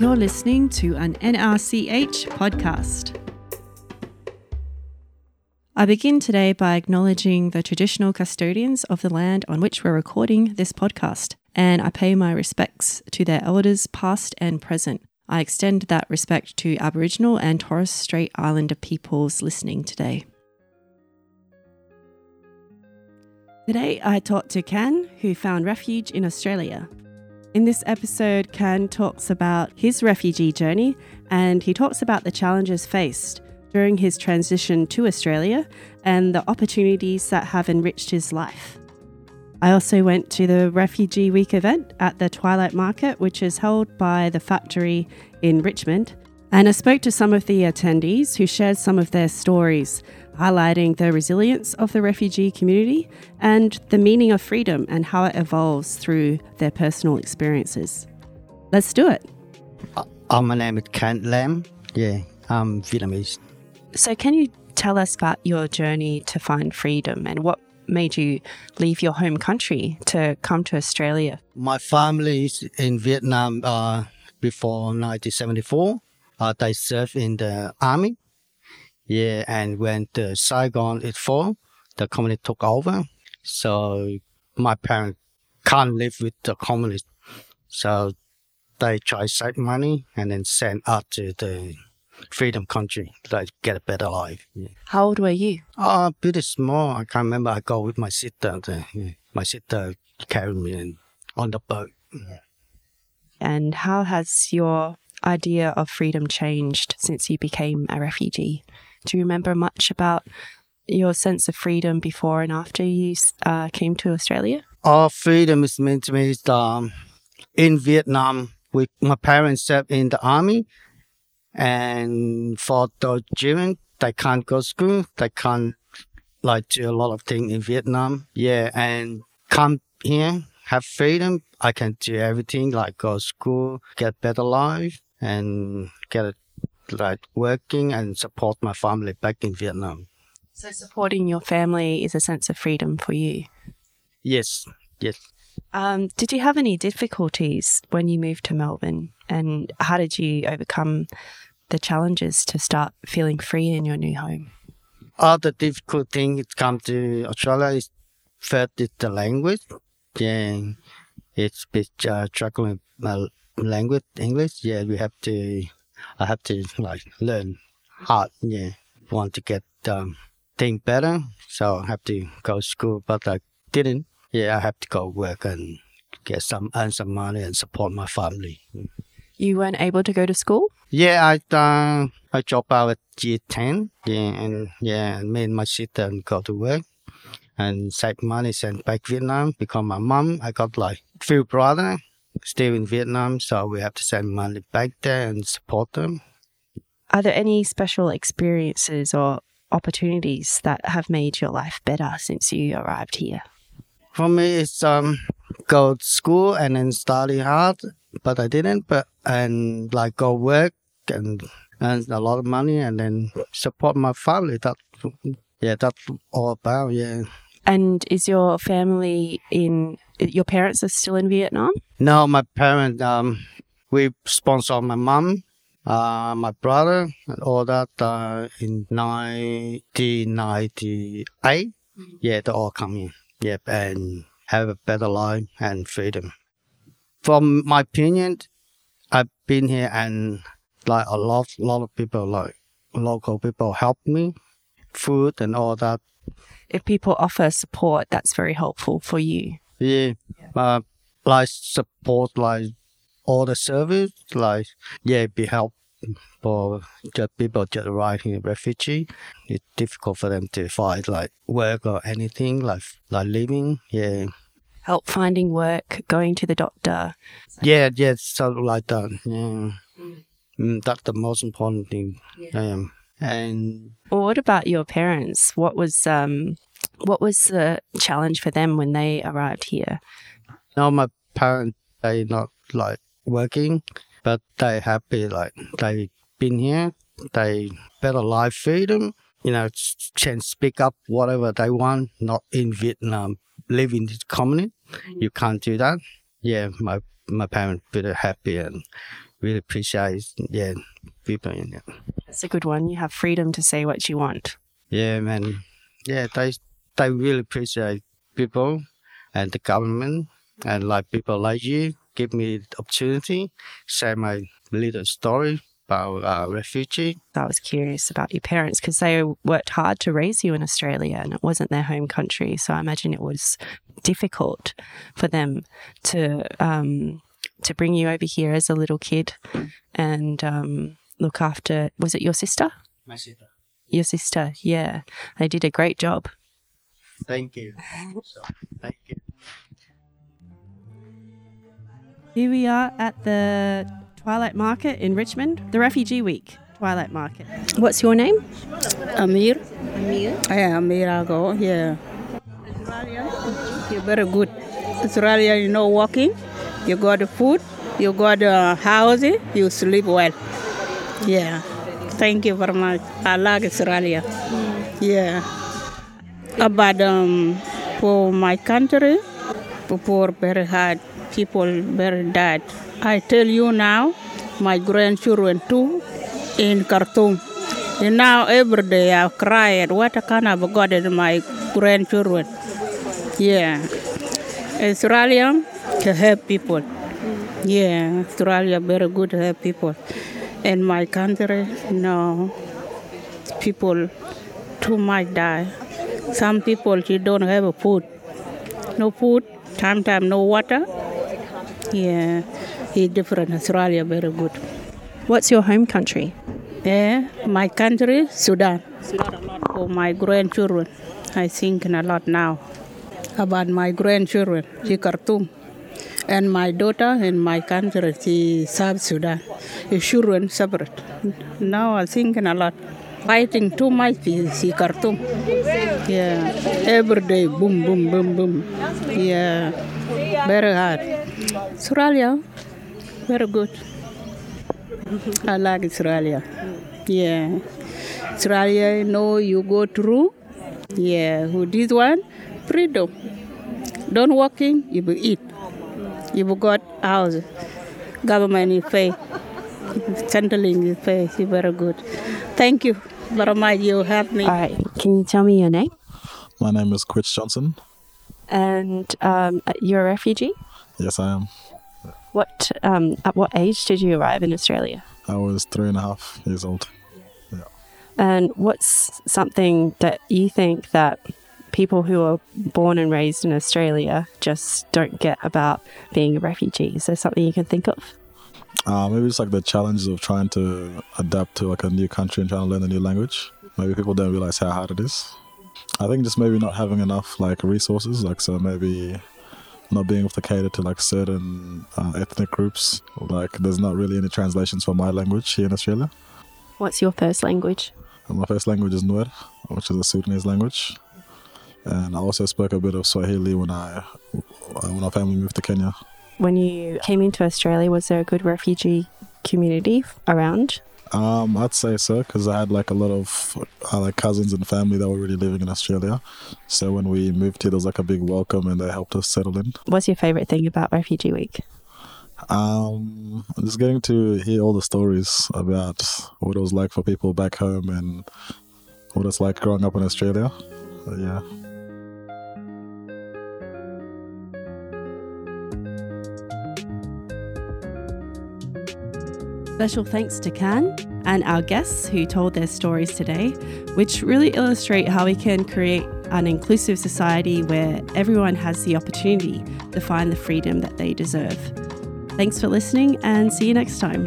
You're listening to an NRCH podcast. I begin today by acknowledging the traditional custodians of the land on which we're recording this podcast, and I pay my respects to their elders, past and present. I extend that respect to Aboriginal and Torres Strait Islander peoples listening today. Today, I talked to Khanh, who found refuge in Australia. In this episode, Khanh talks about his refugee journey and he talks about the challenges faced during his transition to Australia and the opportunities that have enriched his life. I also went to the Refugee Week event at the Twilight Market, which is held by the factory in Richmond. And I spoke to some of the attendees who shared some of their stories, highlighting the resilience of the refugee community and the meaning of freedom and how it evolves through their personal experiences. Let's do it. Uh, my name is Khanh Lam. Yeah, I'm Vietnamese. So, can you tell us about your journey to find freedom and what made you leave your home country to come to Australia? My family is in Vietnam uh, before 1974. Uh, they served in the army. Yeah, and when the Saigon it fall, the communist took over. So my parents can't live with the communists. So they try to save money and then send us to the freedom country to get a better life. Yeah. How old were you? Uh, pretty small. I can't remember. I go with my sister. yeah. My sister carried me on the boat. Yeah. And how has your idea of freedom changed since you became a refugee? Do you remember much about your sense of freedom before and after you uh, came to Australia? Our freedom is meant to me um, in Vietnam. With my parents served in the army, and for the children, they can't go to school. They can't like do a lot of things in Vietnam. Yeah, and come here, have freedom. I can do everything like go to school, get better life, and get a, like working and support my family back in Vietnam. So supporting your family is a sense of freedom for you. Yes. Yes. Um, did you have any difficulties when you moved to Melbourne, and how did you overcome the challenges to start feeling free in your new home? The difficult thing to come to Australia is first is the language. Then it's bit uh, struggling my language English. Yeah, we have to. I have to like learn hard. Yeah, want to get um, thing better, so I have to go to school, but I didn't yeah, I have to go work and get some earn some money and support my family. You weren't able to go to school? Yeah, I uh, I dropped out at year ten. Yeah, and yeah, and me and my sister go to work and save money send back Vietnam become my mom I got like few brother still in Vietnam, so we have to send money back there and support them. Are there any special experiences or opportunities that have made your life better since you arrived here? For me, it's um go to school and then study hard, but I didn't. But and like go work and earn a lot of money and then support my family. That yeah, that's all about yeah. And is your family in? Your parents are still in Vietnam? No, my parents. Um, we sponsor my mom, uh, my brother, and all that uh, in 1998. Mm-hmm. Yeah, they all come in. Yep, and have a better life and freedom. From my opinion, I've been here and like a lot, lot of people, like local people, help me, food and all that. If people offer support, that's very helpful for you. Yeah. Uh, like support, like all the service, like yeah, be help for just people just arriving refugee. It's difficult for them to find like work or anything like like living. Yeah. Help finding work, going to the doctor. Yeah, yeah, something like that. Yeah. Mm. Mm, that's the most important thing. Yeah. Um, and well, what about your parents? What was um what was the challenge for them when they arrived here? No, my parents they not like working but they happy like they been here, they better life freedom, you know, can speak up whatever they want, not in Vietnam, live in this community. You can't do that. Yeah, my my parents pretty happy and really appreciate yeah people in it. That's a good one. You have freedom to say what you want. Yeah, man. Yeah, they they really appreciate people and the government and like people like you give me the opportunity share my little story about uh, refugee. I was curious about your parents because they worked hard to raise you in Australia and it wasn't their home country. So I imagine it was difficult for them to um, to bring you over here as a little kid and um, look after. Was it your sister? My sister. Your sister, yeah. They did a great job. Thank you. So, thank you. Here we are at the Twilight Market in Richmond, the Refugee Week Twilight Market. What's your name? Amir. Amir. Yeah, Amir Ago. Yeah. You're very good. Australia, you know, walking. You got the food. You got the housing. You sleep well. Yeah. Thank you very much. I like Australia. Yeah. About um, for my country, before very hard, people very bad. I tell you now, my grandchildren too, in Khartoum. And now every day I cry what kind of God is my grandchildren. Yeah. Australia to help people. Yeah, Australia very good to help people. And my country, no. People too much die. Some people she don't have food. No food, time time no water. Yeah. It's different. Australia very good. What's your home country? Yeah, my country, Sudan. Sudan a lot for my grandchildren. I think a lot now about my grandchildren, she Khartoum. And my daughter in my country, she South Sudan. The children separate. Now I think a lot. Fighting too much, she Khartoum. Yeah, every day, boom, boom, boom, boom. Yeah, very hard. Australia, very good. I like Australia. Yeah. Australia, know you go through. Yeah, with this one, freedom. Don't walking, you will eat. You will got house. Government is pay. Centrelink is pay. It's very good. Thank you very much. You help me. All right. Can you tell me your name? My name is Quich Johnson. And um, you're a refugee? Yes, I am. What um, at what age did you arrive in Australia? I was three and a half years old. Yeah. And what's something that you think that people who are born and raised in Australia just don't get about being a refugee? Is there something you can think of? Uh, maybe it's like the challenges of trying to adapt to like a new country and trying to learn a new language. Maybe people don't realize how hard it is. I think just maybe not having enough like resources, like so maybe not being able to cater to like certain uh, ethnic groups. Like there's not really any translations for my language here in Australia. What's your first language? And my first language is Nuer, which is a Sudanese language, and I also spoke a bit of Swahili when I when our family moved to Kenya. When you came into Australia, was there a good refugee community around? Um, I'd say so because I had like a lot of uh, like cousins and family that were already living in Australia. So when we moved here, there was like a big welcome and they helped us settle in. What's your favorite thing about Refugee Week? Um, just getting to hear all the stories about what it was like for people back home and what it's like growing up in Australia. Uh, yeah. Special thanks to Khanh and our guests who told their stories today, which really illustrate how we can create an inclusive society where everyone has the opportunity to find the freedom that they deserve. Thanks for listening and see you next time.